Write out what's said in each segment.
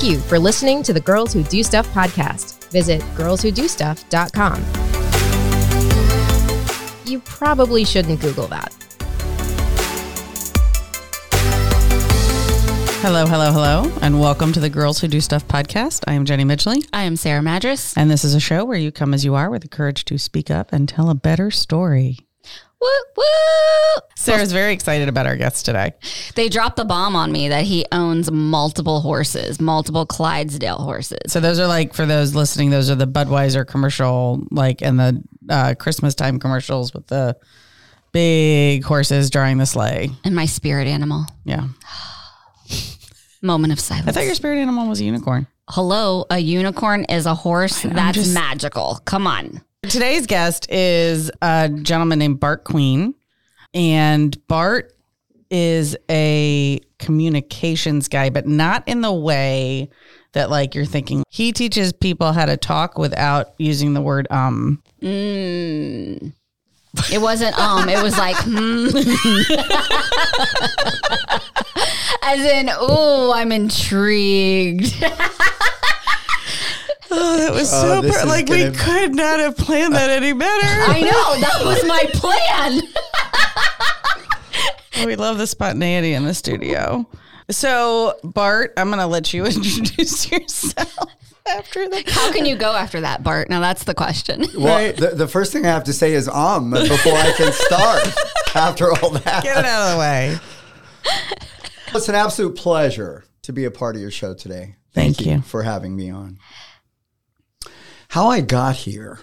Thank you for listening to the Girls Who Do Stuff podcast. Visit girlswhodostuff.com. You probably shouldn't Google that. Hello, hello, hello, and welcome to the Girls Who Do Stuff podcast. I am Jenny Midgley, I am Sarah Madras. and this is a show where you come as you are with the courage to speak up and tell a better story. Woo woo! Sarah's very excited about our guest today. They dropped the bomb on me that he owns multiple horses, multiple Clydesdale horses. So those are like for those listening, those are the Budweiser commercial, like and the uh, Christmas time commercials with the big horses drawing the sleigh. And my spirit animal. Yeah, Moment of silence. I thought your spirit animal was a unicorn. Hello, a unicorn is a horse. That's just- magical. Come on. Today's guest is a gentleman named Bart Queen. And Bart is a communications guy, but not in the way that like you're thinking. He teaches people how to talk without using the word um. Mm. It wasn't um, it was like hmm. As in, oh, I'm intrigued. Oh, that was Oh, so this per- like we gonna- could not have planned that any better. I know, that was my plan. we love the spontaneity in the studio. So, Bart, I'm going to let you introduce yourself after that. How can you go after that, Bart? Now that's the question. Well, the, the first thing I have to say is um before I can start. after all that, Get it out of the way. it's an absolute pleasure to be a part of your show today. Thank you. for having me on. How I got here,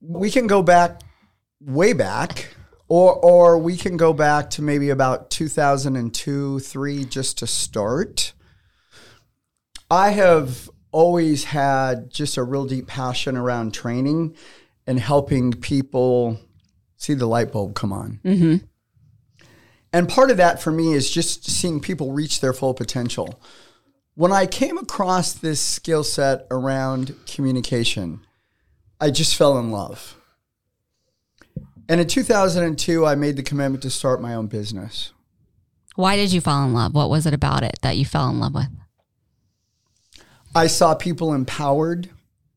we can go back way back, or or we can go back to maybe about two thousand and two, three, just to start. I have always had just a real deep passion around training and helping people see the light bulb come on. Mm-hmm. And part of that for me is just seeing people reach their full potential. When I came across this skill set around communication, I just fell in love. And in 2002, I made the commitment to start my own business. Why did you fall in love? What was it about it that you fell in love with? I saw people empowered.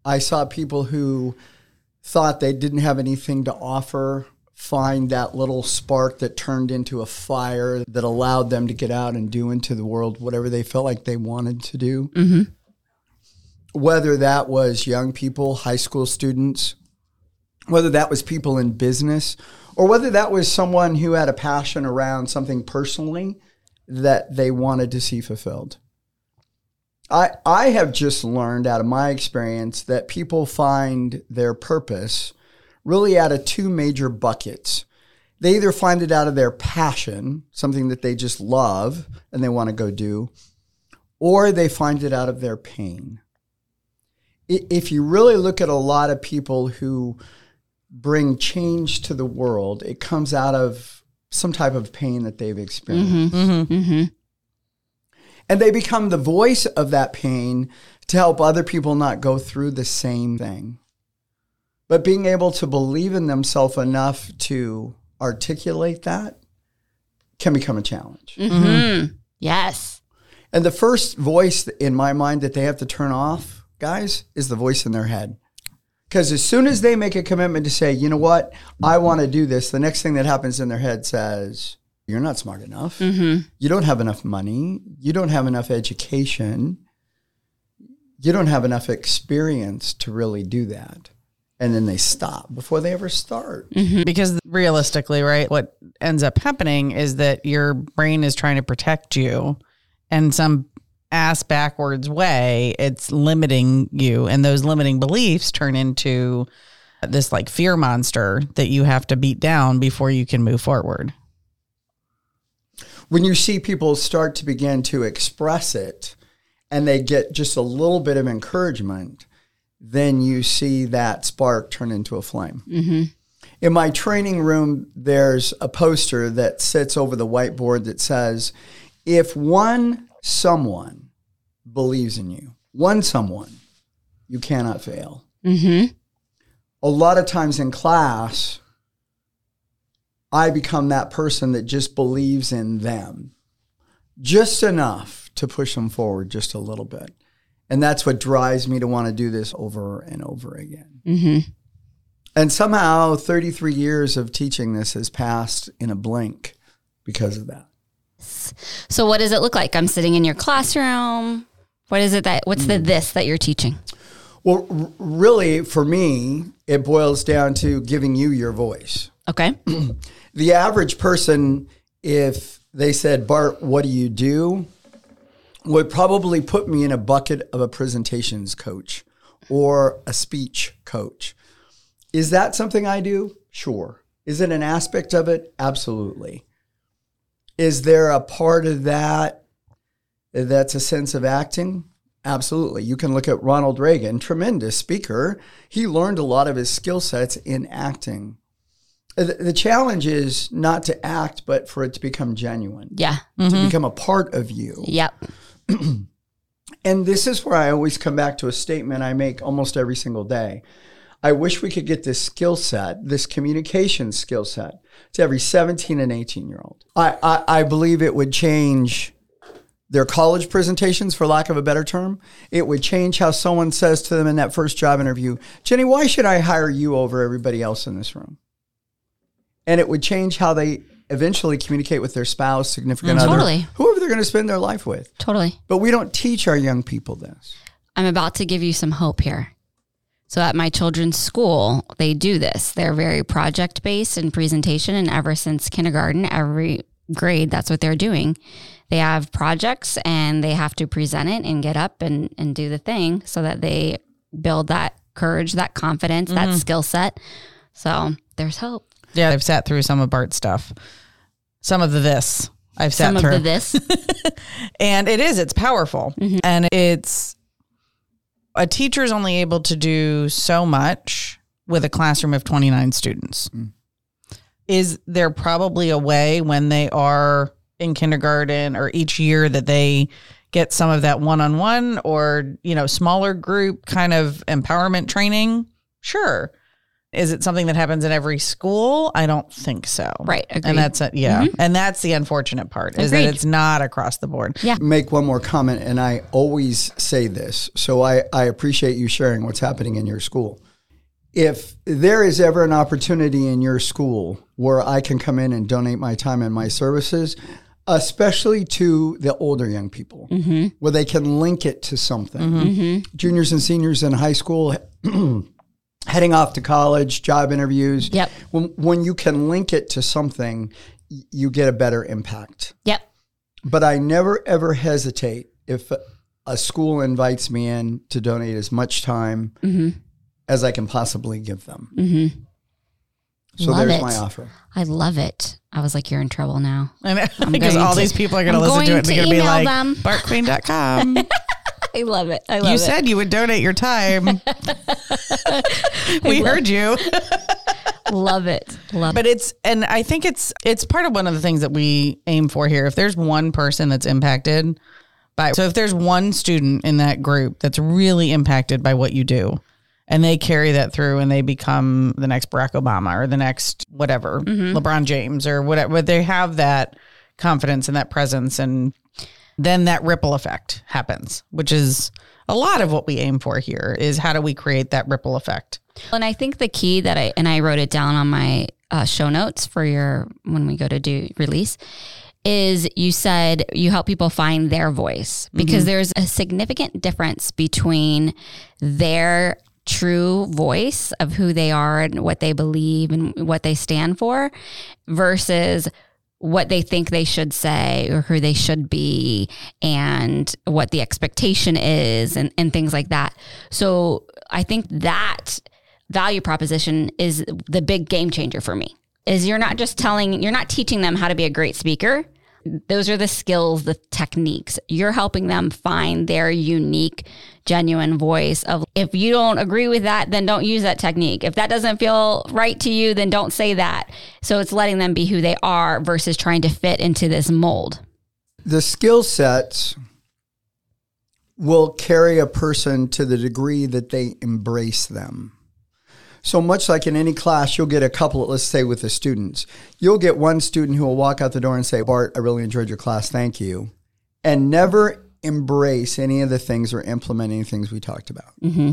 I saw people who thought they didn't have anything to offer find that little spark that turned into a fire that allowed them to get out and do into the world whatever they felt like they wanted to do. Mm-hmm. Whether that was young people, high school students, whether that was people in business, or whether that was someone who had a passion around something personally that they wanted to see fulfilled. I, I have just learned out of my experience that people find their purpose really out of two major buckets. They either find it out of their passion, something that they just love and they want to go do, or they find it out of their pain. If you really look at a lot of people who bring change to the world, it comes out of some type of pain that they've experienced Mm-hmm. and they become the voice of that pain to help other people not go through the same thing. But being able to believe in themselves enough to articulate that can become a challenge. Mm-hmm. Yes. And the first voice in my mind that they have to turn off, guys, is the voice in their head. Because as soon as they make a commitment to say, you know what, I want to do this, the next thing that happens in their head says, you're not smart enough. Mm-hmm. You don't have enough money. You don't have enough education. You don't have enough experience to really do that. And then they stop before they ever start. Mm-hmm. Because realistically, right, what ends up happening is that your brain is trying to protect you and some ass backwards way, it's limiting you. And those limiting beliefs turn into this like fear monster that you have to beat down before you can move forward. When you see people start to begin to express it and they get just a little bit of encouragement, then you see that spark turn into a flame. Mm-hmm. In my training room, there's a poster that sits over the whiteboard that says, if one someone believes in you, one someone, you cannot fail. Mm-hmm. A lot of times in class, I become that person that just believes in them. just enough to push them forward just a little bit. And that's what drives me to want to do this over and over again. Mm-hmm. And somehow 33 years of teaching this has passed in a blink because of that. So what does it look like? I'm sitting in your classroom. What is it that what's the this that you're teaching? Well, r- really, for me, it boils down to giving you your voice. Okay. The average person, if they said, Bart, what do you do? Would probably put me in a bucket of a presentations coach or a speech coach. Is that something I do? Sure. Is it an aspect of it? Absolutely. Is there a part of that that's a sense of acting? Absolutely. You can look at Ronald Reagan, tremendous speaker. He learned a lot of his skill sets in acting. The challenge is not to act, but for it to become genuine, Yeah. to mm-hmm. become a part of you. Yep. And this is where I always come back to a statement I make almost every single day. I wish we could get this skill set, this communication skill set, to every 17 and 18 year old. I, I, I believe it would change their college presentations, for lack of a better term. It would change how someone says to them in that first job interview, Jenny, why should I hire you over everybody else in this room? And it would change how they eventually communicate with their spouse, significant mm. other, Totally. whoever they're going to spend their life with. Totally. But we don't teach our young people this. I'm about to give you some hope here. So at my children's school, they do this. They're very project based and presentation, and ever since kindergarten, every grade, that's what they're doing. They have projects and they have to present it and get up and, and do the thing so that they build that courage, that confidence, that mm-hmm. skill set. So there's hope. Yeah, I've sat through some of Bart's stuff. Some of the this. I've sat Some of the this. and it is it's powerful. Mm-hmm. And it's a teacher's only able to do so much with a classroom of 29 students. Mm. Is there probably a way when they are in kindergarten or each year that they get some of that one-on-one or you know smaller group kind of empowerment training? Sure is it something that happens in every school i don't think so Right, agreed. and that's a, yeah mm-hmm. and that's the unfortunate part is that it's not across the board Yeah. Make one more comment, and I always say this. So I, I appreciate you sharing what's happening in your school. If there is ever an opportunity in your school where I can come in and donate my time and my services, especially to the older young people, mm-hmm. where they can link it to something. Mm-hmm. Juniors and seniors in high school, heading off to college, job interviews. Yep. When, when you can link it to something, you get a better impact yep. but I never ever hesitate if a- a school invites me in to donate as much time Mm-hmm. as I can possibly give them. Mm-hmm. So Love there's it. my offer. I love it. I was like, you're in trouble now. And because all to- these people are going to I'm listen to going it, they're to going to be email like, them. bartqueen.com. I love it. I love it. you it. said you would donate your time. we heard you. love it. Love it. But it's and I think it's it's part of one of the things that we aim for here. If there's one person that's impacted by so if there's one student in that group that's really impacted by what you do and they carry that through and they become the next Barack Obama or the next whatever, mm-hmm. LeBron James or whatever, but they have that confidence and that presence and then that ripple effect happens, which is a lot of what we aim for here is how do we create that ripple effect? And I think the key that I and I wrote it down on my uh, show notes for your when we go to do release is you said you help people find their voice because there's a significant difference between their true voice of who they are and what they believe and what they stand for versus what they think they should say or who they should be and what the expectation is and, and things like that. So I think that value proposition is the big game changer for me. Is you're not just telling, you're not teaching them how to be a great speaker. Those are the skills, the techniques. You're helping them find their unique, genuine voice of if you don't agree with that, then don't use that technique. If that doesn't feel right to you, then don't say that. So it's letting them be who they are versus trying to fit into this mold. The skill sets will carry a person to the degree that they embrace them. So much like in any class, you'll get a couple, let's say with the students, you'll get one student who will walk out the door and say, Bart, I really enjoyed your class. Thank you. and never embrace any of the things or implement any things we talked about. Mm-hmm.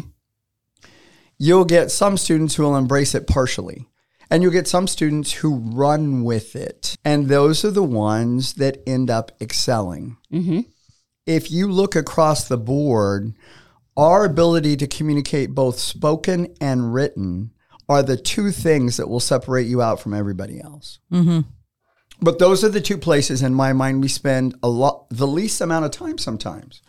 You'll get some students who will embrace it partially, and you'll get some students who run with it. And those are the ones that end up excelling. Mm-hmm. If you look across the board, our ability to communicate both spoken and written are the two things that will separate you out from everybody else. Mm-hmm. But those are the two places in my mind we spend a lot, the least amount of time sometimes.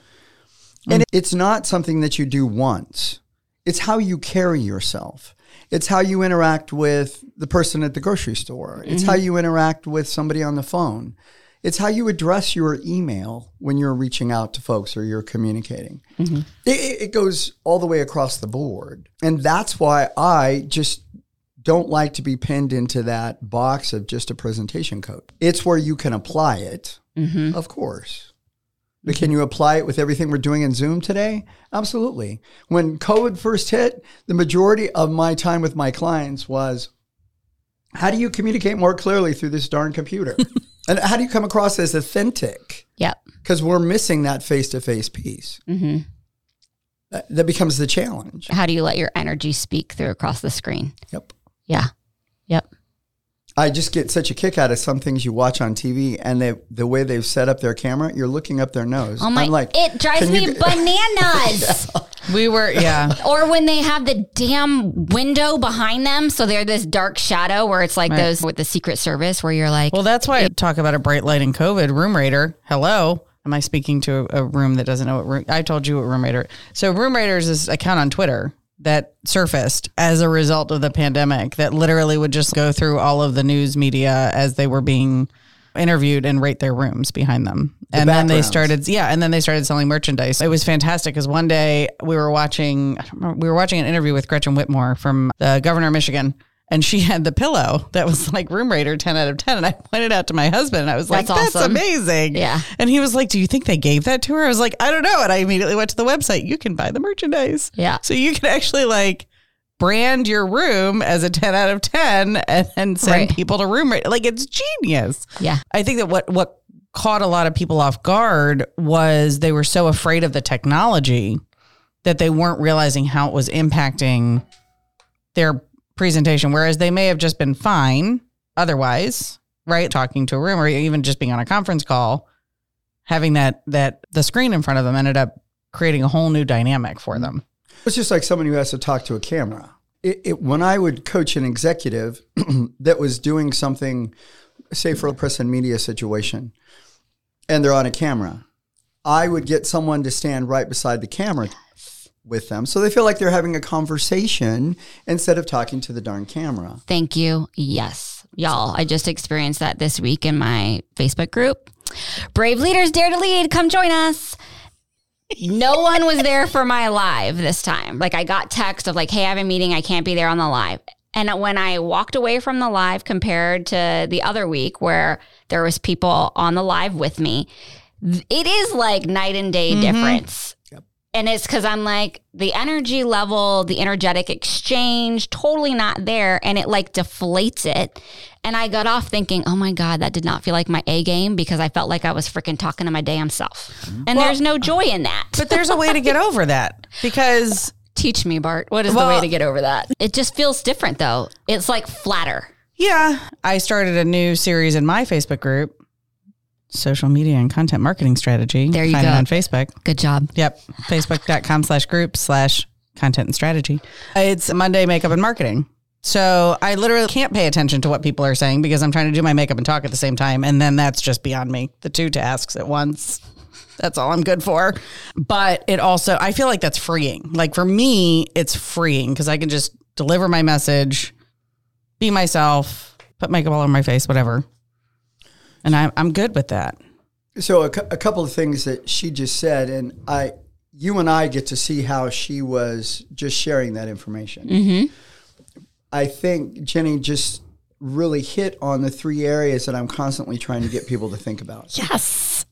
And mm. it's not something that you do once. It's how you carry yourself. It's how you interact with the person at the grocery store. It's how mm-hmm. you interact with somebody on the phone. It's how you address your email when you're reaching out to folks or you're communicating. Mm-hmm. It, it it goes all the way across the board. And that's why I just don't like to be pinned into that box of just a presentation code. It's where you can apply it, mm-hmm. of course. But mm-hmm. can you apply it with everything we're doing in Zoom today? Absolutely. When COVID first hit, the majority of my time with my clients was how do you communicate more clearly through this darn computer? and how do you come across as authentic? Yep. Because we're missing that face to face piece. Mm-hmm. That, that becomes the challenge. How do you let your energy speak through across the screen? Yep. Yeah. Yep. I just get such a kick out of some things you watch on TV and they the way they've set up their camera, you're looking up their nose. Oh my! I'm like, it drives me you- bananas. We were, yeah. Or when they have the damn window behind them, so they're this dark shadow where it's like those with the Secret Service, where you're like, Well, that's why I talk about a bright light in COVID. Room Rater. Hello. Am I speaking to a, a room that doesn't know what room? I told you what Room Rater. So Room Rater is this account on Twitter that surfaced as a result of the pandemic that literally would just go through all of the news media as they were being interviewed and rate their rooms behind them. and then they started, yeah, and then they started selling merchandise. It was fantastic because one day we were watching, remember, we were watching an interview with Gretchen Whitmer from the governor of Michigan. And she had the pillow that was like Room Rater 10 out of 10. And I pointed out to my husband and I was like, That's that's amazing. Yeah. And he was like, Do you think they gave that to her? I was like, I don't know. And I immediately went to the website. You can buy the merchandise. Yeah. So you can actually like brand your room as a 10 out of 10 and then send Right. people to room rate. Like it's genius. yeah, I think that what what caught a lot of people off guard was they were so afraid of the technology that they weren't realizing how it was impacting their presentation whereas they may have just been fine otherwise right talking to a room or even just being on a conference call having that that the screen in front of them ended up creating a whole new dynamic for them It's just like someone who has to talk to a camera. It, it, when I would coach an executive that was doing something, say for a press and media situation, and they're on a camera, I would get someone to stand right beside the camera with them so they feel like they're having a conversation instead of talking to the darn camera. thank you. Yes, y'all. I just experienced that this week in my Facebook group. Brave leaders dare to lead. Come join us. No one was there for my live this time. Like I got text of like, "Hey, I have a meeting. I can't be there on the live." And when I walked away from the live compared to the other week where there was people on the live with me, it is like night and day mm-hmm. difference. And it's because I'm like, the energy level, the energetic exchange, totally not there. And it like deflates it. And I got off thinking, oh my God, that did not feel like my A game because I felt like I was freaking talking to my damn self. Mm-hmm. And there's no joy in that. but there's a way to get over that because Teach me, Bart. What is the way to get over that? It just feels different though. It's like flatter. Yeah. I started a new series in my Facebook group, Social Media and Content Marketing Strategy. There you Find go. it on Facebook. Good job. Yep. Facebook.com slash group slash content and strategy. It's Monday makeup and marketing. So I literally can't pay attention to what people are saying because I'm trying to do my makeup and talk at the same time. And then that's just beyond me. The two tasks at once. That's all I'm good for. But it also, I feel like that's freeing. Like for me, it's freeing because I can just deliver my message, be myself, put makeup all over my face, whatever. And I'm, I'm good with that. So a, cou- a couple of things that she just said, and I, you and I get to see how she was just sharing that information. Mm-hmm. I think Jenny just really hit on the three areas that I'm constantly trying to get people to think about. Yes.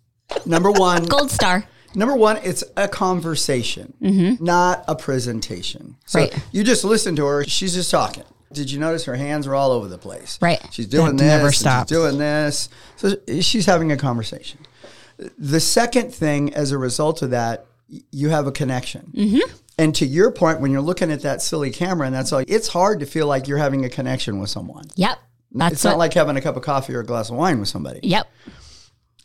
Number one, Gold star. number one, it's a conversation, mm-hmm. not a presentation. So Right. you just listen to her; she's just talking. Did you notice her hands are all over the place? Right. She's doing That this, never and she's stops. doing this. So she's having a conversation. The second thing, as a result of that, you have a connection. Mm-hmm. And to your point, when you're looking at that silly camera and that's all, it's hard to feel like you're having a connection with someone. Yep. That's it's not what- like having a cup of coffee or a glass of wine with somebody. Yep.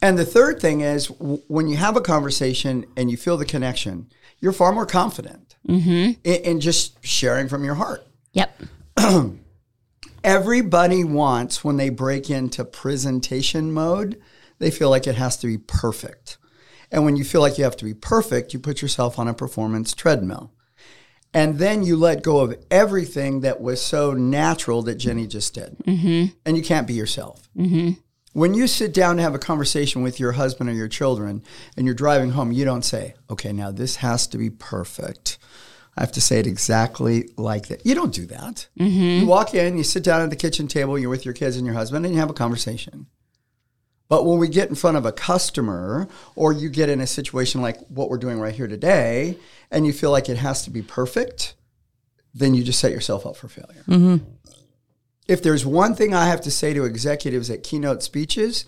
And the third thing is w- when you have a conversation and you feel the connection, you're far more confident in, in just sharing from your heart. Yep. Everybody wants, when they break into presentation mode, they feel like it has to be perfect. And when you feel like you have to be perfect, you put yourself on a performance treadmill. And then you let go of everything that was so natural that Jenny just did. Mm-hmm. And you can't be yourself. Mm-hmm. When you sit down to have a conversation with your husband or your children and you're driving home, you don't say, okay, now this has to be perfect. I have to say it exactly like that. You don't do that. Mm-hmm. You walk in, you sit down at the kitchen table, you're with your kids and your husband, and you have a conversation. But when we get in front of a customer, or you get in a situation like what we're doing right here today, and you feel like it has to be perfect, then you just set yourself up for failure. Mm-hmm. If there's one thing I have to say to executives at keynote speeches,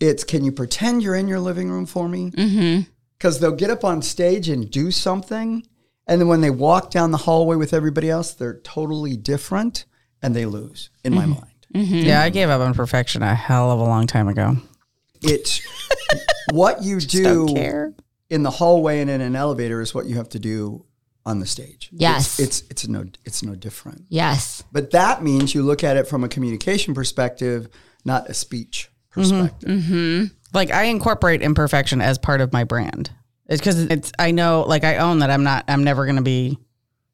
it's can you pretend you're in your living room for me? Mm-hmm. Because they'll get up on stage and do something, and then when they walk down the hallway with everybody else, they're totally different and they lose, in my mm-hmm. mind. Mm-hmm. Yeah, I gave up on perfection a hell of a long time ago. It's what you Don't do care. in the hallway and in an elevator is what you have to do on the stage. Yes. It's it's, it's no it's no different. Yes. But that means you look at it from a communication perspective, not a speech mm-hmm. perspective. Like I incorporate imperfection as part of my brand. It's because it's I know like I own that I'm not I'm never gonna be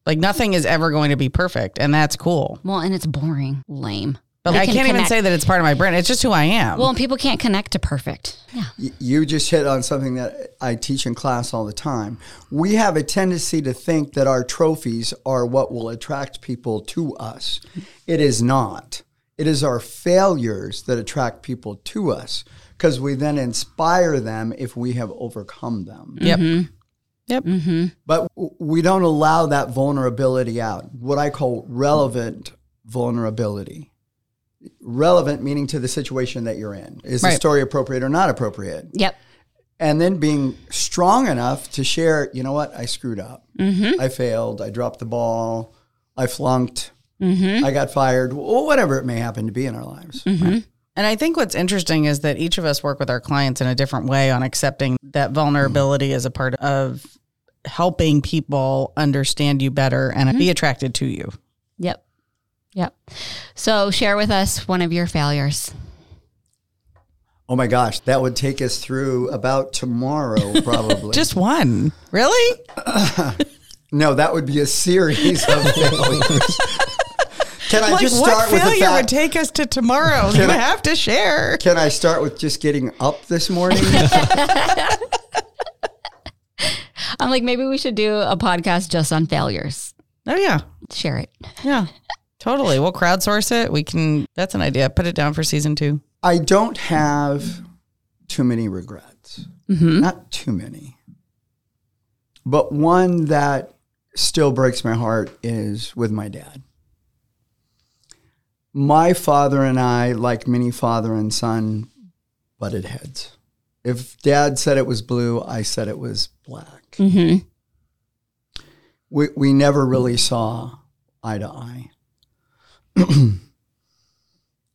like nothing is ever going to be perfect, and that's cool. Well, and it's boring, lame. But They I can can't even say that it's part of my brand. It's just who I am. Well, and people can't connect to perfect. Yeah. You just hit on something that I teach in class all the time. We have a tendency to think that our trophies are what will attract people to us. It is not. It is our failures that attract people to us because we then inspire them if we have overcome them. yep. Mm-hmm. Yep. Mm-hmm. But w- we don't allow that vulnerability out, what I call relevant vulnerability. Relevant meaning to the situation that you're in. Is the story appropriate or not appropriate? Yep. and then being strong enough to share, you know what, I screwed up. Mm-hmm. I failed. I dropped the ball. I flunked. Mm-hmm. I got fired. Whatever it may happen to be in our lives. And I think what's interesting is that each of us work with our clients in a different way on accepting that vulnerability mm-hmm. as a part of helping people understand you better and mm-hmm. be attracted to you. Yep. Yep. So share with us one of your failures. Oh my gosh, that would take us through about tomorrow, probably. Just one. Really? no, that would be a series of failures. Can I like just what start with failure would take us to tomorrow? you I- have to share. Can I start with just getting up this morning? I'm like, maybe we should do a podcast just on failures. Oh yeah. Share it. Yeah. Totally. We'll crowdsource it. We can that's an idea. Put it down for season two. I don't have too many regrets. Mm-hmm. Not too many. But one that still breaks my heart is with my dad. My father and I, like many father and son, butted heads. If dad said it was blue, I said it was black. Mm-hmm. We, we never really saw eye to eye.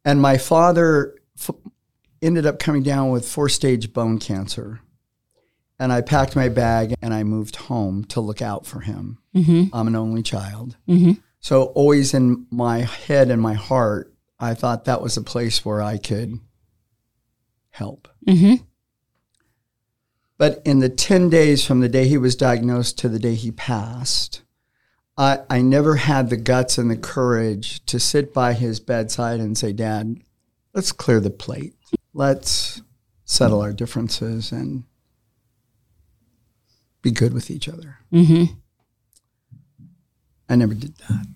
and my father f- ended up coming down with four stage bone cancer. And I packed my bag and I moved home to look out for him. Mm-hmm. I'm an only child. Mm-hmm. So, always in my head and my heart, I thought that was a place where I could help. Mm-hmm. But in the 10 days from the day he was diagnosed to the day he passed, I, I never had the guts and the courage to sit by his bedside and say, Dad, let's clear the plate. Let's settle our differences and be good with each other. Mm-hmm. I never did that.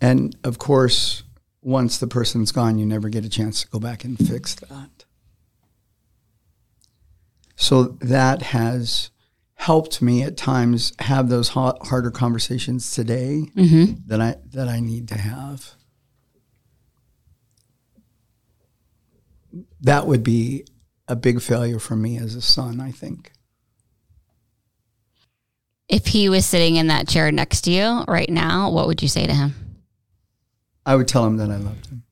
And of course, once the person's gone, you never get a chance to go back and fix that. So that has helped me at times have those ha- harder conversations today Mm-hmm. that I that I need to have. That would be a big failure for me as a son, I think. If he was sitting in that chair next to you right now, what would you say to him? I would tell him that I loved him.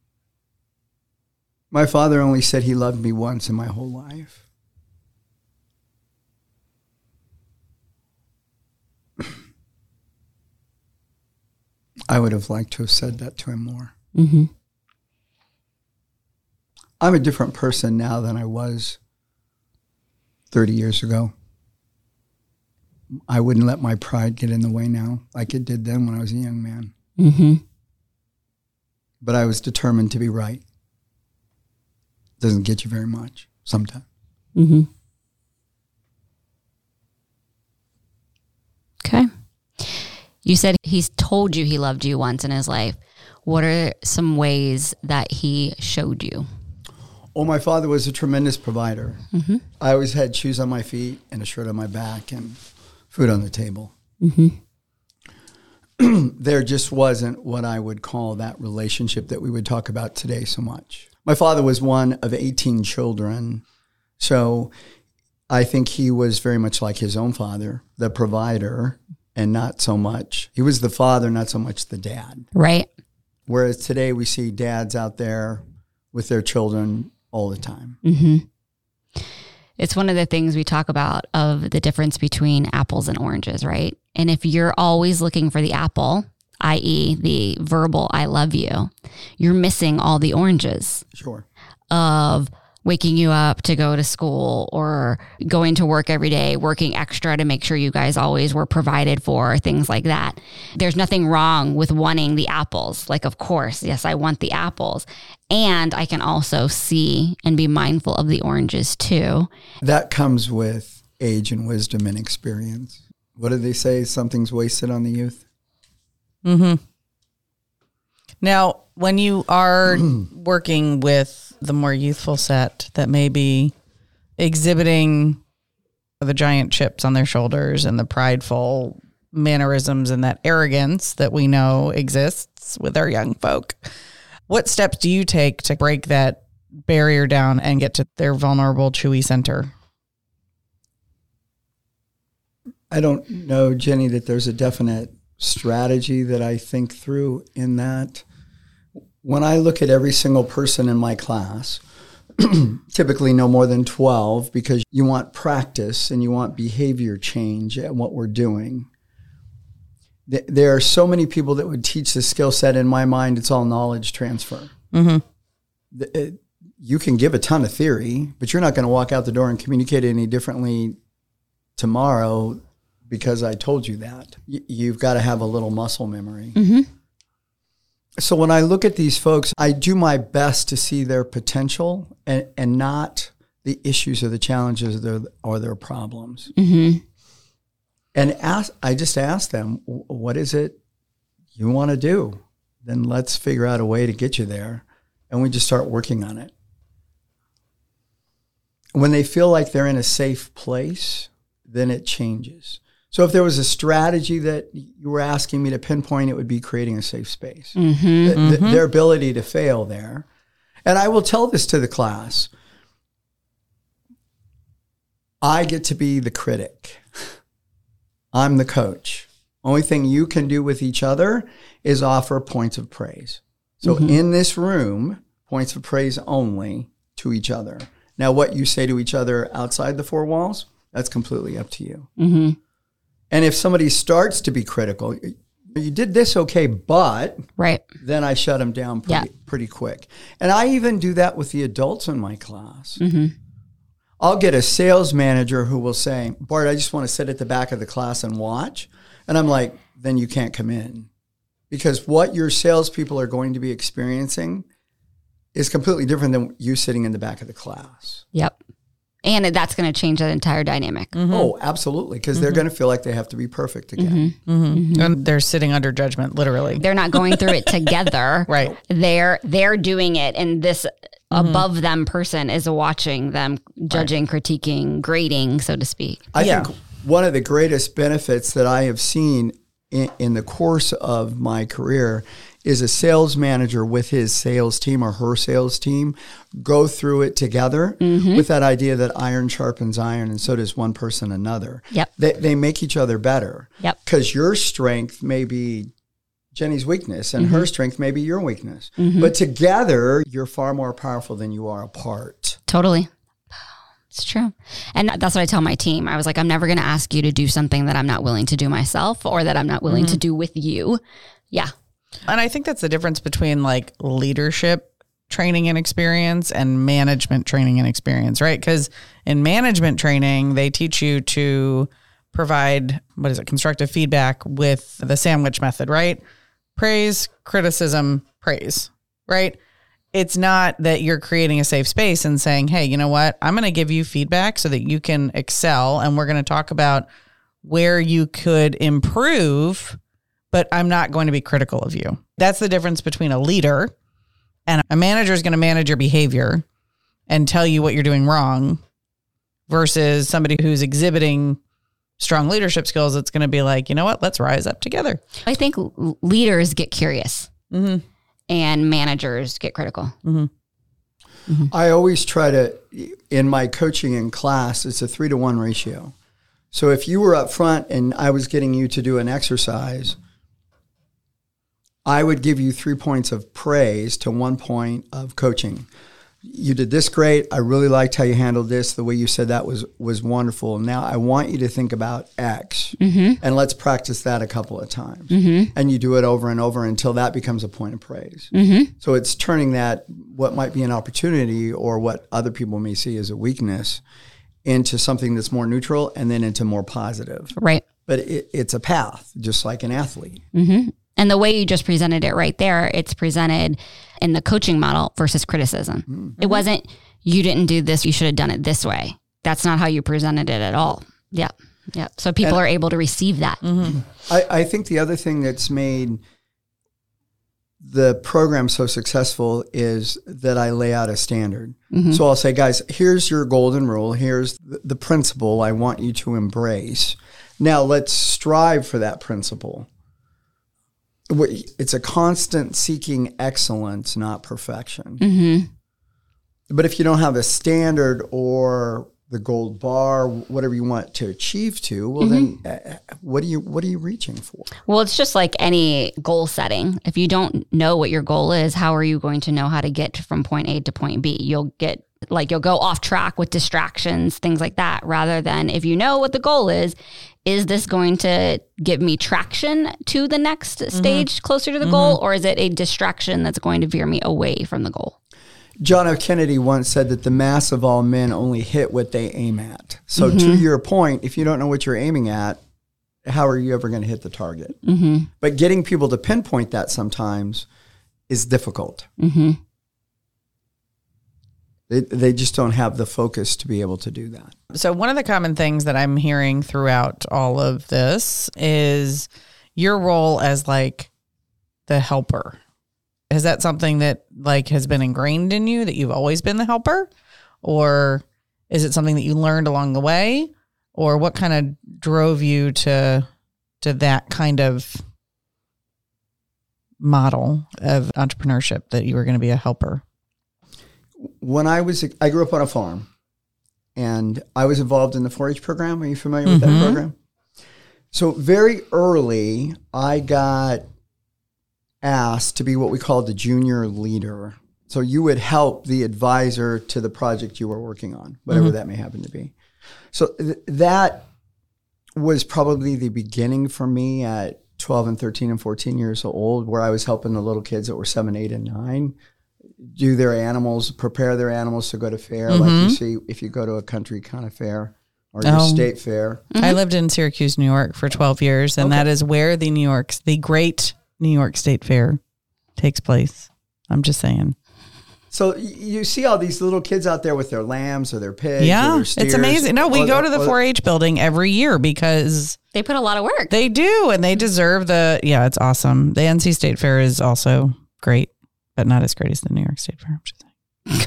My father only said he loved me once in my whole life. I would have liked to have said that to him more. Mm-hmm. I'm a different person now than I was 30 years ago. I wouldn't let my pride get in the way now, like it did then when I was a young man. Mm-hmm. But I was determined to be right. Doesn't get you very much sometimes. Mm-hmm. Okay. You said he's told you he loved you once in his life. What are some ways that he showed you? Oh, my father was a tremendous provider. Mm-hmm. I always had shoes on my feet and a shirt on my back and food on the table. Mm-hmm. there just wasn't what I would call that relationship that we would talk about today so much. My father was one of 18 children. So I think he was very much like his own father, the provider, and not so much. He was the father, not so much the dad. Right. Whereas today we see dads out there with their children all the time. Mm-hmm. It's one of the things we talk about of the difference between apples and oranges, right? And if you're always looking for the apple, i.e., the verbal I love you, you're missing all the oranges Sure. of waking you up to go to school or going to work every day, working extra to make sure you guys always were provided for, things like that. There's nothing wrong with wanting the apples. Like, of course, yes, I want the apples. And I can also see and be mindful of the oranges too. That comes with age and wisdom and experience. What do they say? Something's wasted on the youth. Mm-hmm. Now, when you are working with the more youthful set that may be exhibiting the giant chips on their shoulders and the prideful mannerisms and that arrogance that we know exists with our young folk, what steps do you take to break that barrier down and get to their vulnerable, chewy center? I don't know, Jenny, that there's a definite strategy that I think through in that. When I look at every single person in my class, typically no more than 12 because you want practice and you want behavior change at what we're doing. There are so many people that would teach the skill set. In my mind, it's all knowledge transfer. Mm-hmm. it, you can give a ton of theory, but you're not going to walk out the door and communicate any differently tomorrow because I told you that. Y- you've got to have a little muscle memory. Mm-hmm. So when I look at these folks, I do my best to see their potential and, and not the issues or the challenges or their, or their problems. Mm-hmm. And ask, I just ask them, what is it you want to do? Then let's figure out a way to get you there. And we just start working on it. When they feel like they're in a safe place, then it changes. So if there was a strategy that you were asking me to pinpoint, it would be creating a safe space. Mm-hmm. Th- th- mm-hmm. their ability to fail there. And I will tell this to the class. I get to be the critic. I'm the coach. Only thing you can do with each other is offer points of praise. So mm-hmm. in this room, points of praise only to each other. Now, what you say to each other outside the four walls, that's completely up to you. Mm-hmm. And if somebody starts to be critical, you did this okay, but Right. then I shut them down pretty, Yeah. pretty quick. And I even do that with the adults in my class. Mm-hmm. I'll get a sales manager who will say, Bart, I just want to sit at the back of the class and watch. And I'm like, then you can't come in. Because what your salespeople are going to be experiencing is completely different than you sitting in the back of the class. Yep. And that's going to change that entire dynamic. Mm-hmm. Oh, absolutely. Because they're mm-hmm. going to feel like they have to be perfect mm-hmm. again. Mm-hmm. And they're sitting under judgment, literally. They're not going through it together. Right. They're they're doing it and this above them person is watching them judging, critiquing, grading, so to speak. I Yeah. think one of the greatest benefits that I have seen in, in the course of my career is a sales manager with his sales team or her sales team go through it together mm-hmm. with that idea that iron sharpens iron and so does one person another. Yep. They, they make each other better. Yep. Because your strength may be Jenny's weakness and her mm-hmm. strength may be your weakness. Mm-hmm. But together, you're far more powerful than you are apart. Totally. It's true. And that's what I tell my team. I was like, I'm never going to ask you to do something that I'm not willing to do myself or that I'm not willing to do with you. Yeah. And I think that's the difference between like leadership training and experience and management training and experience, right? Because in management training, they teach you to provide what is it, constructive feedback with the sandwich method, right? Praise, criticism, praise, right? It's not that you're creating a safe space and saying, hey, you know what? I'm going to give you feedback so that you can excel. And we're going to talk about where you could improve but I'm not going to be critical of you. That's the difference between a leader and a manager is going to manage your behavior and tell you what you're doing wrong versus somebody who's exhibiting strong leadership skills it's going to be like, you know what, let's rise up together. I think leaders get curious mm-hmm. and managers get critical. Mm-hmm. Mm-hmm. I always try to, in my coaching in class, it's a three to one ratio. So if you were up front and I was getting you to do an exercise, I would give you three points of praise to one point of coaching. You did this great. I really liked how you handled this. The way you said that was was wonderful. Now I want you to think about X, mm-hmm. and let's practice that a couple of times. Mm-hmm. And you do it over and over until that becomes a point of praise. Mm-hmm. So it's turning that what might be an opportunity or what other people may see as a weakness into something that's more neutral and then into more positive. Right. But it, it's a path, just like an athlete. And the way you just presented it right there, it's presented in the coaching model versus criticism. Mm-hmm. It wasn't, you didn't do this, you should have done it this way. That's not how you presented it at all. Yeah. Yeah. So people are able to receive that. Mm-hmm. I, I think the other thing that's made the program so successful is that I lay out a standard. Mm-hmm. So I'll say, guys, here's your golden rule. Here's the, the principle I want you to embrace. Now let's strive for that principle. It's a constant seeking excellence, not perfection. Mm-hmm. But if you don't have a standard or the gold bar, whatever you want to achieve to, well, then uh, what are you what are you reaching for? Well, it's just like any goal setting. If you don't know what your goal is, how are you going to know how to get from point A to point B? You'll get like you'll go off track with distractions, things like that, rather than if you know what the goal is, is this going to give me traction to the next mm-hmm. stage closer to the goal, mm-hmm. or is it a distraction that's going to veer me away from the goal? John F. Kennedy once said that the mass of all men only hit what they aim at. So, to mm-hmm. your point, if you don't know what you're aiming at, how are you ever going to hit the target? But getting people to pinpoint that sometimes is difficult. They, they just don't have the focus to be able to do that. So one of the common things that I'm hearing throughout all of this is your role as like the helper. Is that something that like has been ingrained in you that you've always been the helper or is it something that you learned along the way or what kind of drove you to to that kind of model of entrepreneurship that you were going to be a helper? When I was, I grew up on a farm and I was involved in the 4 H program. Are you familiar with that mm-hmm. program? So, very early, I got asked to be what we called the junior leader. So, you would help the advisor to the project you were working on, whatever mm-hmm. that may happen to be. So, th- that was probably the beginning for me at 12 and 13 and 14 years old, where I was helping the little kids that were seven, eight, and nine do their animals, prepare their animals to go to fair, like you mm-hmm. see if you go to a country kind of fair or your Oh. state fair. I mm-hmm. lived in Syracuse, New York for 12 years, and that is where the New York's, the great New York State Fair takes place. I'm just saying. So you see all these little kids out there with their lambs or their pigs. or Yeah, their it's amazing. No, we or go to the 4 H building every year because They put a lot of work. they do, and they deserve the, yeah, it's awesome. The NC State Fair is also great, but not as great as the New York State Fair. I'm just saying.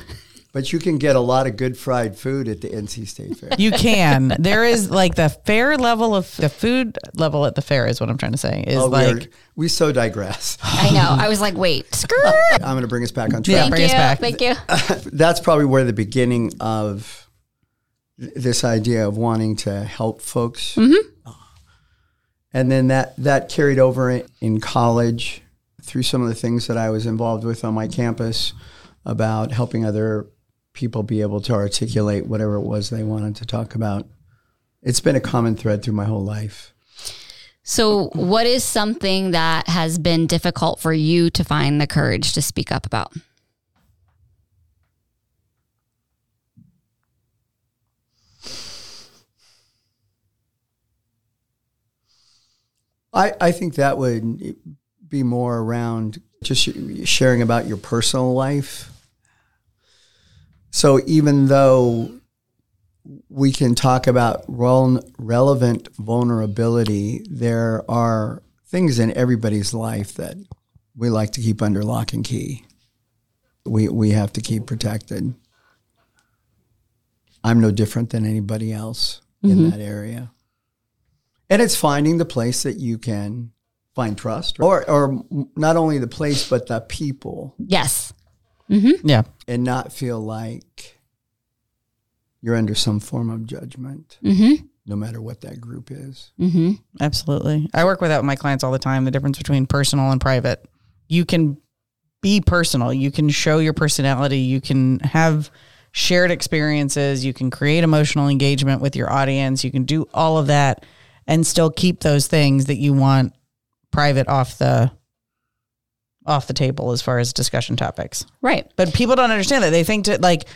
But you can get a lot of good fried food at the NC State Fair. You can. there is like the fair level of the food level at the fair is what I'm trying to say. Is Oh, we, are- like we so digress. I know. I was like, wait, skirt. I'm going to bring us back on track. Yeah, Thank bring you. us back. Thank you. That's probably where the beginning of this idea of wanting to help folks. Mm-hmm. And then that, that carried over in- in college through some of the things that I was involved with on my campus about helping other people be able to articulate whatever it was they wanted to talk about. It's been a common thread through my whole life. So, what is something that has been difficult for you to find the courage to speak up about? I, I think that would be more around just sharing about your personal life. So even though we can talk about relevant vulnerability, there are things in everybody's life that we like to keep under lock and key. We, we have to keep protected. I'm no different than anybody else in mm-hmm. that area. And it's finding the place that you can find trust, or or not only the place but the people, Yes. yeah. and not feel like you're under some form of judgment, Mm-hmm. no matter what that group is. Mm-hmm. Absolutely. I work with that with my clients all the time. The difference between personal and private. You can be personal. You can show your personality. You can have shared experiences. You can create emotional engagement with your audience. You can do all of that and still keep those things that you want private off the off the table as far as discussion topics. Right. But people don't understand that. They think that like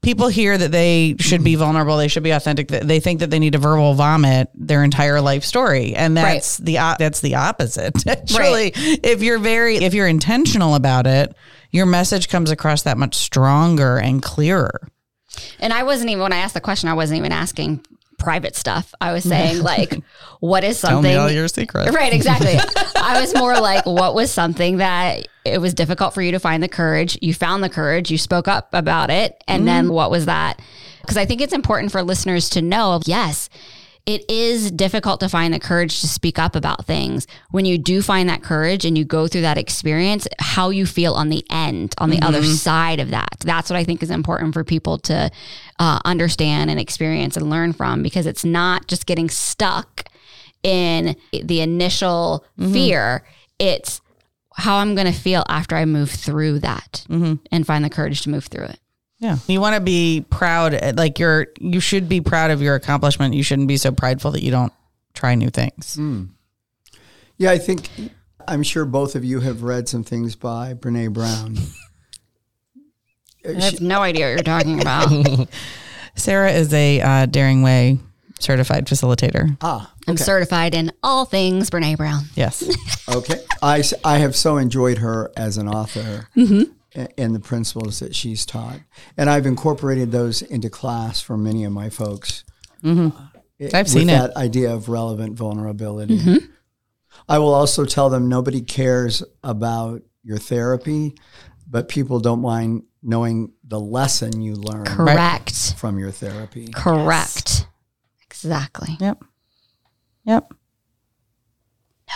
people hear that they should be vulnerable, they should be authentic. They think that they need to verbal vomit their entire life story, and that's the o- that's the opposite. Actually, if you're very if you're intentional about it, your message comes across that much stronger and clearer. And I wasn't even when I asked the question, I wasn't even asking private stuff. I was saying like, what is something? Tell me all your secrets. Right, exactly. I was more like, what was something that it was difficult for you to find the courage? You found the courage, you spoke up about it. And then mm. what was that? Because I think it's important for listeners to know yes, it is difficult to find the courage to speak up about things. When you do find that courage and you go through that experience, how you feel on the end, on the mm-hmm. other side of that. That's what I think is important for people to uh, understand and experience and learn from because it's not just getting stuck in the initial mm-hmm. fear. It's how I'm going to feel after I move through that mm-hmm. and find the courage to move through it. Yeah, you want to be proud. Like you're, you should be proud of your accomplishment. You shouldn't be so prideful that you don't try new things. Yeah, I think I'm sure both of you have read some things by Brene Brown. I have no idea what you're talking about. Sarah is a uh, Daring Way certified facilitator. ah, I'm certified in all things Brene Brown. Yes. Okay. I, I have so enjoyed her as an author a- and the principles that she's taught. And I've incorporated those into class for many of my folks. Uh, I've seen with it. that idea of relevant vulnerability. I will also tell them nobody cares about your therapy, but people don't mind knowing the lesson you learn Correct. from your therapy. Correct. Exactly. Yep. Yep.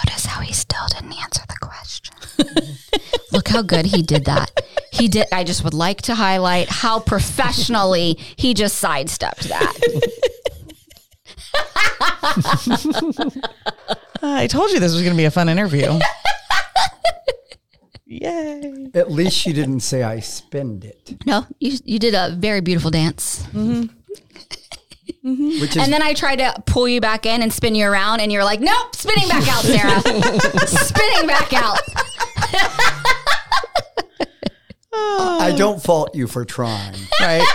Notice how he still didn't answer the question. Look how good he did that. He did. I just would like to highlight how professionally he just sidestepped that. I told you this was going to be a fun interview. Yay. At least you didn't say I spend it, No, you you did a very beautiful dance. Mm-hmm. Mm-hmm. which is And then I tried to pull you back in and spin you around, and you're like, nope, spinning back out, Sarah. spinning back out. I don't fault you for trying. Right.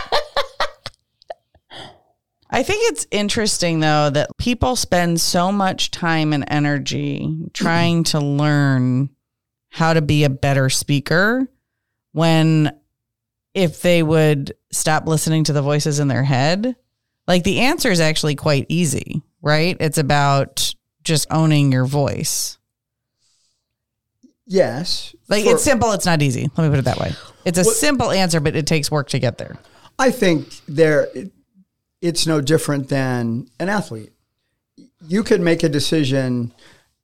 I think it's interesting though that people spend so much time and energy trying to learn how to be a better speaker when if they would stop listening to the voices in their head, like the answer is actually quite easy, right? It's about just owning your voice. Yes. Like for- it's simple, it's not easy. Let me put it that way. It's a simple answer, but it takes work to get there. I think there, it, it's no different than an athlete. You could make a decision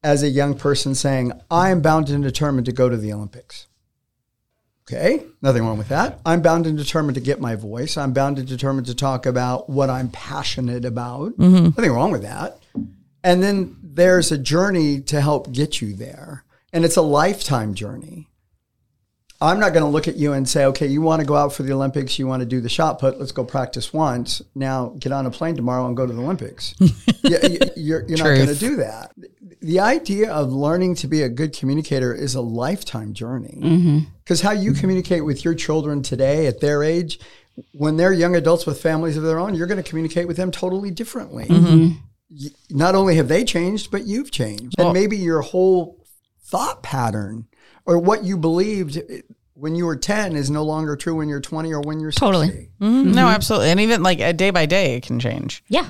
as a young person saying, I am bound and determined to go to the Olympics. Okay, nothing wrong with that. I'm bound and determined to get my voice. I'm bound and determined to talk about what I'm passionate about. Mm-hmm. Nothing wrong with that. And then there's a journey to help get you there. And it's a lifetime journey. I'm not going to look at you and say, okay, you want to go out for the Olympics, you want to do the shot put, let's go practice once. Now get on a plane tomorrow and go to the Olympics. you, you're, you're not going to do that. The idea of learning to be a good communicator is a lifetime journey. Mm-hmm. Because how you communicate with your children today at their age, when they're young adults with families of their own, you're going to communicate with them totally differently. Mm-hmm. Mm-hmm. Y- Not only have they changed, but you've changed. and maybe your whole thought pattern or what you believed when you were 10 is no longer true when you're 20 or when you're 60. Totally. Mm-hmm. No, absolutely. And even like a day by day, it can change. Yeah.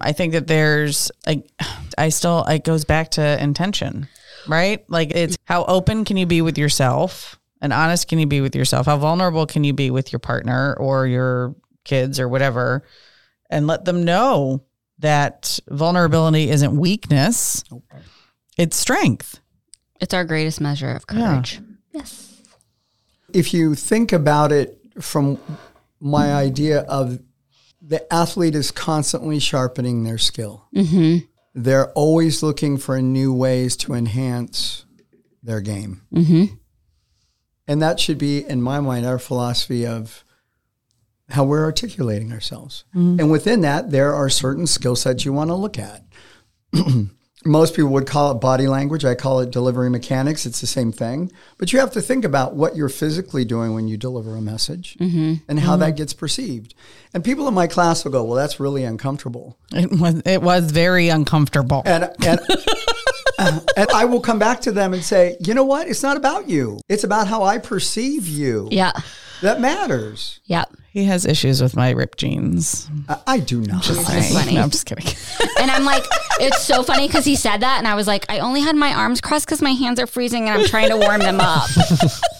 I think that there's like I still it goes back to intention, right? Like it's how open can you be with yourself and honest can you be with yourself? How vulnerable can you be with your partner or your kids or whatever and let them know that vulnerability isn't weakness. It's strength. It's our greatest measure of courage. Yes. if you think about it from my idea of the athlete is constantly sharpening their skill. Mm-hmm. They're always looking for new ways to enhance their game. Mm-hmm. And that should be, in my mind, our philosophy of how we're articulating ourselves. And within that, there are certain skill sets you want to look at. Most people would call it body language. I call it delivery mechanics. It's the same thing. But you have to think about what you're physically doing when you deliver a message mm-hmm. and how that mm-hmm. gets perceived. And people in my class will go, Well, that's really uncomfortable. It was it was very uncomfortable. And, and, and I will come back to them and say, You know what? It's not about you, it's about how I perceive you. Yeah. That matters. Yeah. He has issues with my ripped jeans. I, I do not. It's funny. No, I'm just kidding. And I'm like, it's so funny because he said that, and I was like, I only had my arms crossed because my hands are freezing and I'm trying to warm them up.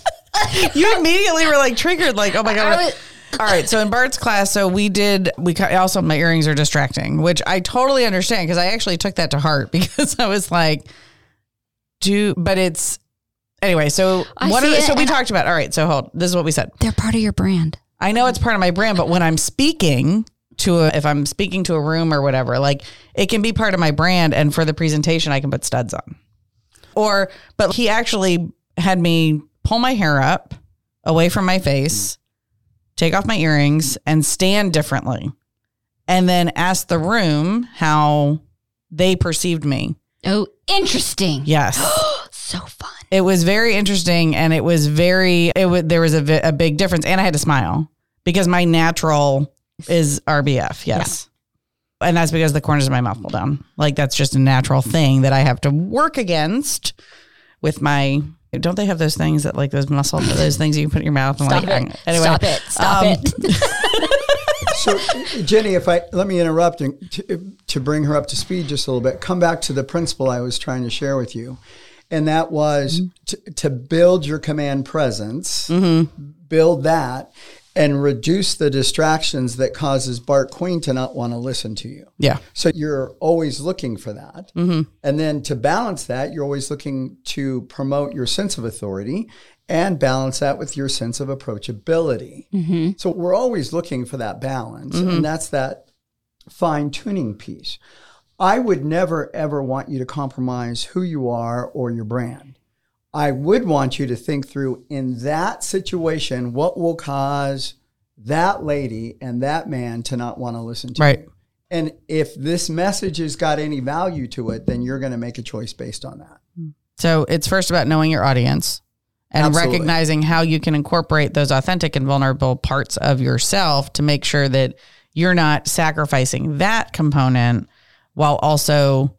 you immediately were like triggered, like, oh my god. I was- All right, so in Bart's class, so we did. We also my earrings are distracting, which I totally understand because I actually took that to heart because I was like, do, but it's anyway. So I what? Are see the, so we talked about. All right, so hold. This is what we said. They're part of your brand. I know it's part of my brand, but when I'm speaking to a, if I'm speaking to a room or whatever, like it can be part of my brand. And for the presentation, I can put studs on. Or, but he actually had me pull my hair up away from my face, take off my earrings, and stand differently, and then ask the room how they perceived me. Oh, interesting. Yes. So fun. it was very interesting and it was very it was there was a, vi- a big difference and i had to smile because my natural is rbf yes and that's because the corners of my mouth pull down like that's just a natural thing that i have to work against with my don't they have those things that like those muscle those things you can put in your mouth and Stop like it. anyway Stop it. Stop um, it. So, Jenny, if I let me interrupt and to, to bring her up to speed just a little bit, come back to the principle I was trying to share with you. And that was to, to build your command presence, build that, and reduce the distractions that causes Bart Queen to not want to listen to you. yeah So you're always looking for that. Mm-hmm. And then to balance that, you're always looking to promote your sense of authority and balance that with your sense of approachability. Mm-hmm. So we're always looking for that balance. And mm-hmm. that's that fine tuning piece. I would never, ever want you to compromise who you are or your brand. I would want you to think through in that situation what will cause that lady and that man to not want to listen to Right. you. And if this message has got any value to it, then you're going to make a choice based on that. Hmm. So it's first about knowing your audience and Absolutely. recognizing how you can incorporate those authentic and vulnerable parts of yourself to make sure that you're not sacrificing that component while also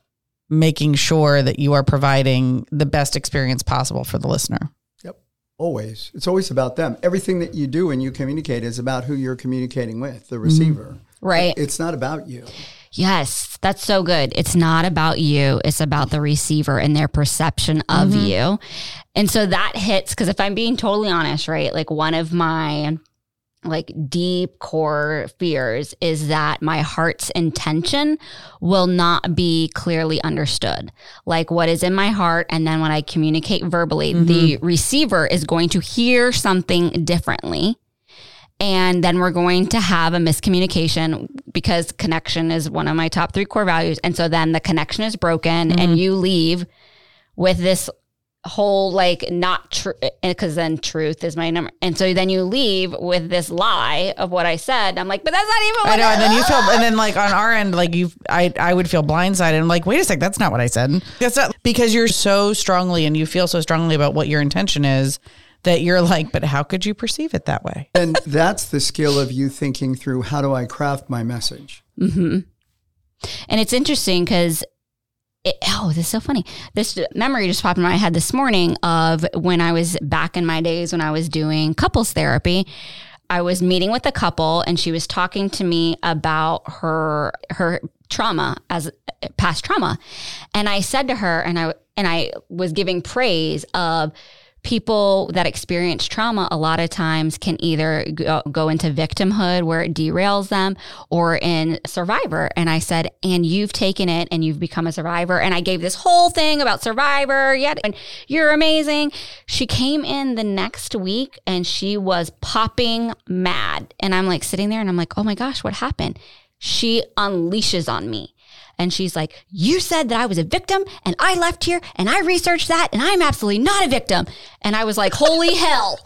making sure that you are providing the best experience possible for the listener. Yep. Always. It's always about them. Everything that you do and you communicate is about who you're communicating with, the receiver. right. It's not about you. Yes, that's so good. It's not about you, it's about the receiver and their perception of Mm-hmm. you. And so that hits because if I'm being totally honest, right? Like one of my like deep core fears is that my heart's intention will not be clearly understood. Like what is in my heart and then when I communicate verbally, the mm-hmm. receiver is going to hear something differently. And then we're going to have a miscommunication because connection is one of my top three core values. And so then the connection is broken and mm-hmm. you leave with this whole like not true because then truth is my number and so then you leave with this lie of what i said i'm like but that's not even what I know, and then you feel, and then like on our end, like you, I, I would feel blindsided. I'm like, wait a sec, that's not what I said. That's not because you're so strongly and you feel so strongly about what your intention is that you're like, but how could you perceive it that way? And that's the skill of you thinking through how do I craft my message? mm-hmm. and it's interesting because it, oh, this is so funny. This memory just popped in my head this morning of when I was back in my days when I was doing couples therapy. I was meeting with a couple and she was talking to me about her her trauma as past trauma. And I said to her and I and I was giving praise of people that experience trauma a lot of times can either go, go into victimhood where it derails them or in survivor. And i said and you've taken it and you've become a survivor. And i gave this whole thing about survivor yet and you're amazing. She came in the next week and she was popping mad. And i'm like sitting there and i'm like oh my gosh what happened? She unleashes on me and she's like, You said that I was a victim and I left here and I researched that and I'm absolutely not a victim. And I was like, Holy hell.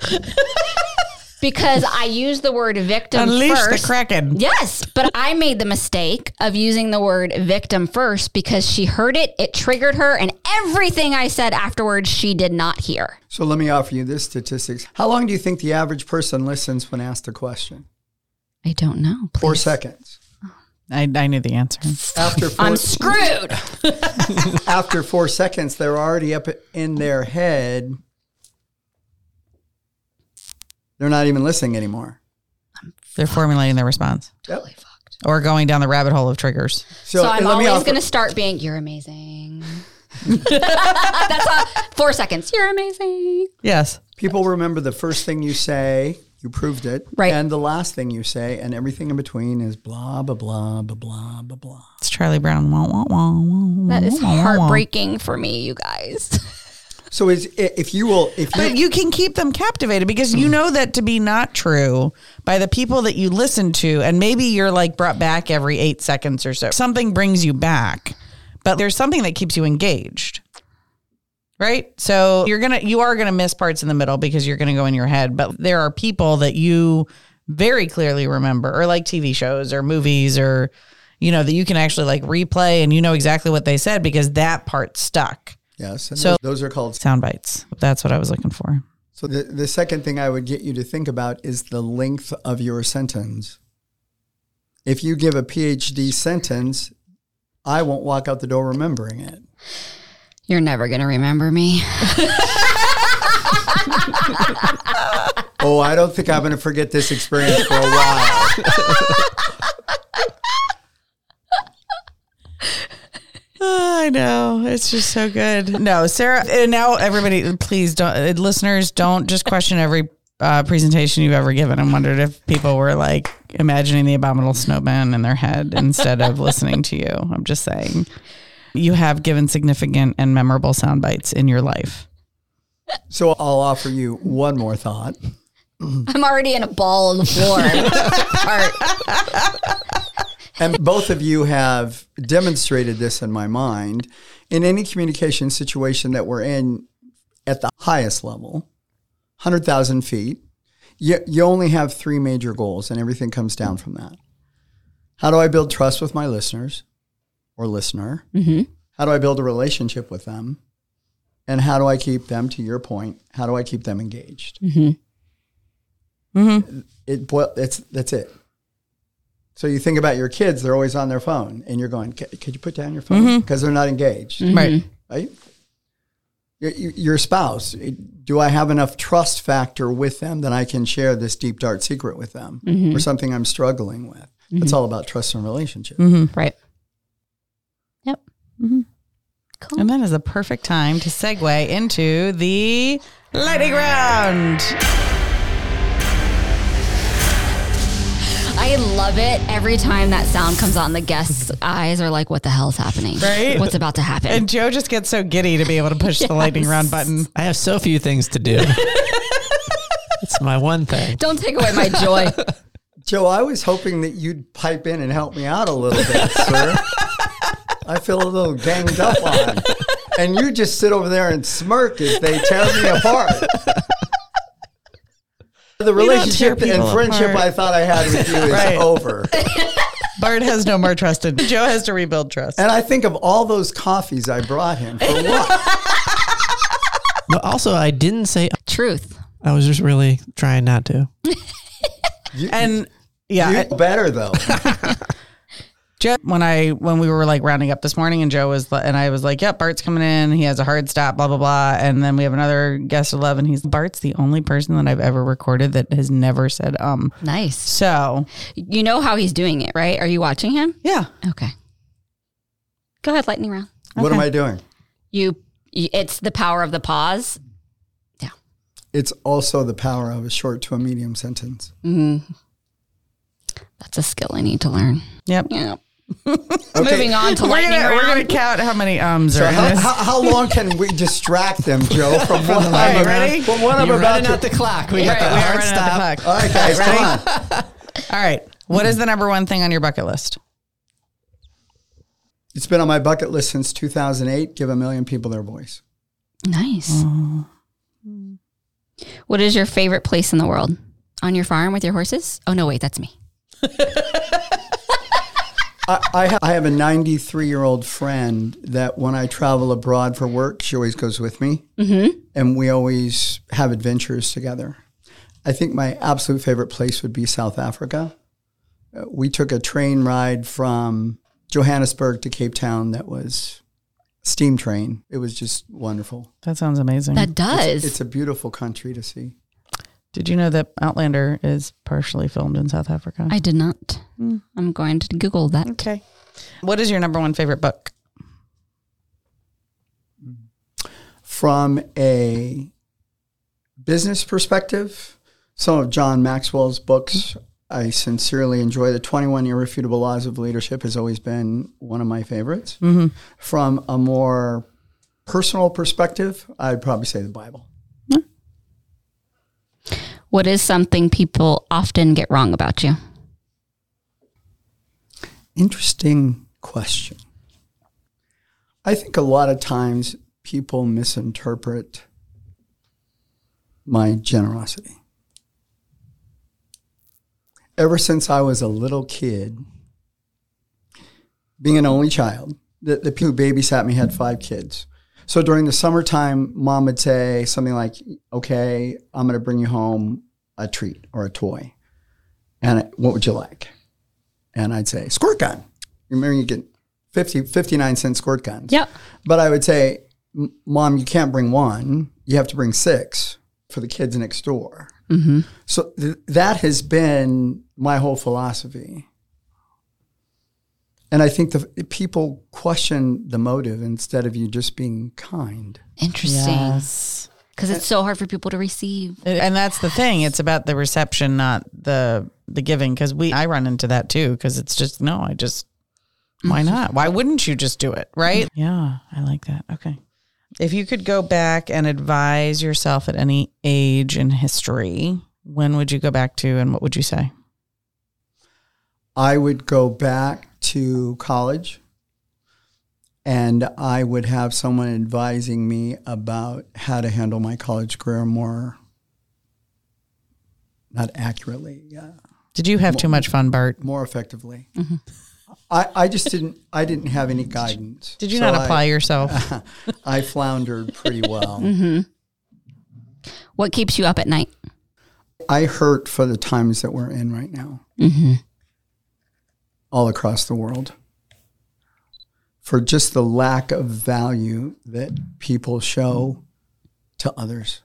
because I used the word victim Unleash first. the kraken. Yes, but I made the mistake of using the word victim first because she heard it, it triggered her, and everything I said afterwards she did not hear. So let me offer you this statistics. How long do you think the average person listens when asked a question? I don't know. Four seconds. I, I knew the answer. After four, I'm screwed. after four seconds, they're already up in their head. They're not even listening anymore. They're formulating their response Totally fucked. or going down the rabbit hole of triggers. So, eh, I'm always going to start being, You're amazing. That's all. Four seconds. You're amazing. Yes. People remember the first thing you say, you proved it, Right. and the last thing you say, and everything in between is blah blah blah blah blah blah blah. It's Charlie Brown. Wah, wah, wah, wah, That is wah, wah, wah. heartbreaking for me, you guys. So is if you will, if you But you can keep them captivated because you know that to be not true by the people that you listen to. And maybe you're like brought back every eight seconds or so. Something brings you back, but there's something that keeps you engaged. Right. So you're going to, you are going to miss parts in the middle because you're going to go in your head. But there are people that you very clearly remember, or like TV shows or movies or, you know, that you can actually like replay and you know exactly what they said because that part stuck. yes, and So- those, those are called. Sound bites. That's what I was looking for. So the the second thing I would get you to think about is the length of your sentence. If you give a PhD sentence, I won't walk out the door remembering it. You're never going to remember me. Oh, I don't think I'm going to forget this experience for a while. I know. It's just so good. No, Sarah, and now everybody, please don't, uh, listeners, don't just question every uh, presentation you've ever given and wondered if people were like imagining the abominable snowman in their head instead of listening to you. I'm just saying. You have given significant and memorable sound bites in your life. So I'll offer you one more thought. I'm already in a ball on the floor. Part. And both of you have demonstrated this in my mind. In any communication situation that we're in at the highest level, 100,000 feet, you, you only have three major goals, and everything comes down from that. How do I build trust with my listeners or listener? Mm-hmm. How do I build a relationship with them? And how do I keep them, to your point, how do I keep them engaged? Mm-hmm. Mm-hmm. It, boil- it's, that's it. So you think about your kids; they're always on their phone, and you're going, "Could you put down your phone?" Because they're not engaged, Right. right? Your, your spouse. Do I have enough trust factor with them that I can share this deep dark secret with them, or something I'm struggling with? It's all about trust and relationship. right. Mm-hmm. Cool. And that is a perfect time to segue into the lightning round. I love it every time that sound comes on. The guests' eyes are like, "What the hell's happening? Right? What's about to happen?" And Joe just gets so giddy to be able to push the lightning round button. I have so few things to do. it's my one thing. Don't take away my joy. Joe, I was hoping that you'd pipe in and help me out a little bit, sir. I feel a little ganged up on. And you just sit over there and smirk as they tear me apart. The relationship and friendship apart. I thought I had with you is Right. over. Bart has no more trust in Joe has to rebuild trust. And I think of all those coffees I brought him for what? But also, I didn't say. Truth. I was just really trying not to. You, And yeah, you better though. Joe, when I when we were like rounding up this morning, and Joe was and I was like, "Yep, Bart's coming in. He has a hard stop, blah blah blah." And then we have another guest at eleven. He's Bart's the only person that I've ever recorded that has never said um. Nice. So You know how he's doing it, right? Are you watching him? yeah, Okay. Go ahead, lightning round. What am I doing? You. you it's the power of the pause. Yeah. It's also the power of a short to a medium sentence. Hmm. That's a skill I need to learn. yep. Yeah. Okay. Moving on to We're gonna, we're gonna count how many ums So are in how, this. how, how long can we distract them, Joe, from one All right, I'm, ready? from what I'm You're about running to out the clock. We got Right, the we are hard stop. the clock. All right, guys, come on. All right. What is the number one thing on your bucket list? It's been on my bucket list since 2008. Give a million people their voice. Nice. What is your favorite place in the world? On your farm with your horses? Oh no, wait, that's me. I, I, ha- I have a 93 year old friend that when I travel abroad for work, she always goes with me. Mm-hmm. And we always have adventures together. I think my absolute favorite place would be South Africa. Uh, we took a train ride from Johannesburg to Cape Town that was steam train. It was just wonderful. That sounds amazing. That does. It's a beautiful country to see. Did you know that Outlander is partially filmed in South Africa? I did not. Hmm. I'm going to Google that. okay. What is your number one favorite book? From a business perspective, some of John Maxwell's books I sincerely enjoy. The 21 Irrefutable Laws of Leadership has always been one of my favorites. Mm-hmm. From a more personal perspective, I'd probably say the Bible. What is something people often get wrong about you? Interesting question. I think a lot of times people misinterpret my generosity. Ever since I was a little kid, being an only child, the, the people who babysat me had five kids. So during the summertime, mom would say something like, Okay, I'm going to bring you home a treat or a toy. And what would you like? And I'd say, Squirt gun. Remember, you get 50, 59 cent squirt guns. Yep. But I would say, Mom, you can't bring one. You have to bring six for the kids next door. Mm-hmm. So th- that has been my whole philosophy. And I think the people question the motive instead of you just being kind. Interesting. Yes. Because it's so hard for people to receive. And that's the thing. It's about the reception, not the the giving. Because we, I run into that too. Because it's just no. I just why mm-hmm. not? Why wouldn't you just do it? Right? Yeah, I like that. Okay. If you could go back and advise yourself at any age in history, when would you go back to, and what would you say? I would go back to college and I would have someone advising me about how to handle my college career more, not accurately, uh, Did you have too much fun, Bart? more effectively. I, I just didn't, I didn't have any guidance. Did you So not I- apply yourself? I floundered pretty well. What keeps you up at night? I hurt for the times that we're in right now, all across the world, for just the lack of value that people show to others.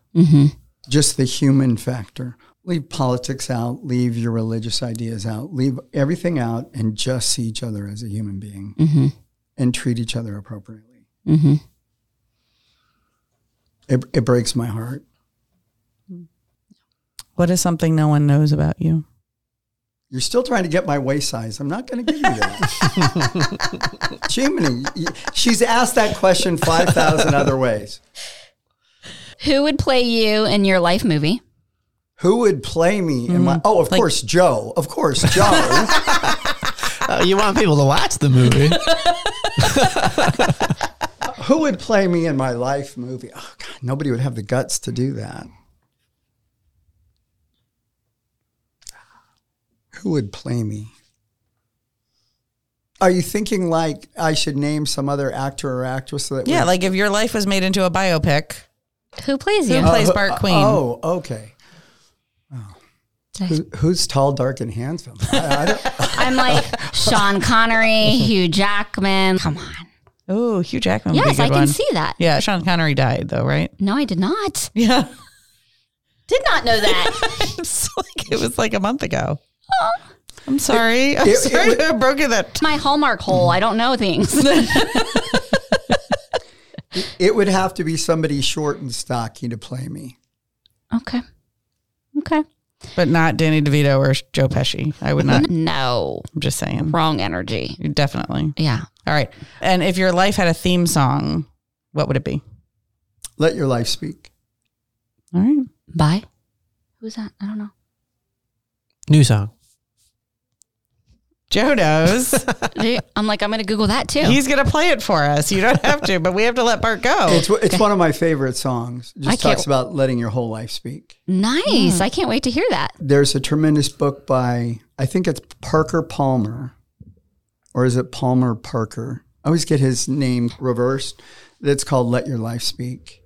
Just the human factor. Leave politics out, leave your religious ideas out, leave everything out, and just see each other as a human being. and treat each other appropriately. Mm-hmm. It, it breaks my heart. What is something no one knows about you? You're still trying to get my waist size. I'm not going to give you that. Jiminy, she's asked that question 5,000 other ways. Who would play you in your life movie? Who would play me in my? Mm, oh, of course, Joe. Of course, Joe. Oh, you want people to watch the movie? Who would play me in my life movie? Oh, God, nobody would have the guts to do that. Who would play me? Are you thinking like I should name some other actor or actress? That Yeah, would- like if your life was made into a biopic, Who plays you? who you? plays who- Bart uh, Queen? Oh, okay. Oh. Who, who's tall, dark, and handsome? I, I don't, I'm like Sean Connery, Hugh Jackman. Come on. Oh, Hugh Jackman. would be a Yes, I can one. see that. Yeah, Sean Connery died though, right? No, I did not. Yeah, Did not know that. it's like it was like a month ago. I'm sorry. I'm it- sorry it to have broken that. My Hallmark hole. I don't know things. it would have to be somebody short and stocky to play me. okay. Okay. But not Danny DeVito or Joe Pesci. I would not. No. I'm just saying. Wrong energy. Definitely. Yeah. All right. And if your life had a theme song, what would it be? Let your life speak. All right. Bye. Who's that? I don't know. New song. Joe knows. I'm like, I'm going to Google that too. He's going to play it for us. You don't have to, but we have to let Bart go. It's it's one of my favorite songs. It I just can't- talks about letting your whole life speak. nice. Hmm. I can't wait to hear that. There's a tremendous book by I think it's Parker Palmer, or is it Palmer Parker? I always get his name reversed. It's called "Let Your Life Speak,"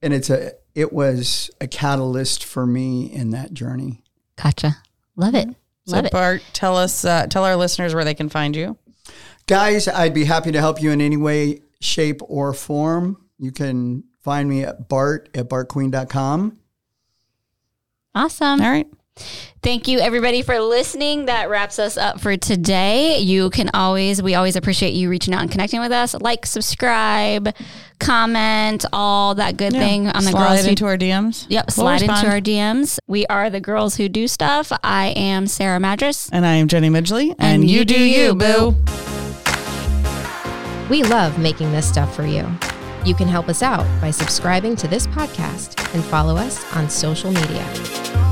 and it's a it was a catalyst for me in that journey. Gotcha. Love it. So Love it. Bart, tell us, uh, tell our listeners where they can find you. Guys, I'd be happy to help you in any way, shape, or form. You can find me at bart at bartqueen.com. Awesome. All right. Thank you everybody for listening. That wraps us up for today. You can always, we always appreciate you reaching out and connecting with us. Like, subscribe, comment, all that good thing on the Slide girls who into our DMs. Yep, We'll slide into our DMs. We are the girls who do stuff. I am Sarah Madras. And I am Jenny Midgley. And, you, do you, boo. We love making this stuff for you. You can help us out by subscribing to this podcast and follow us on social media.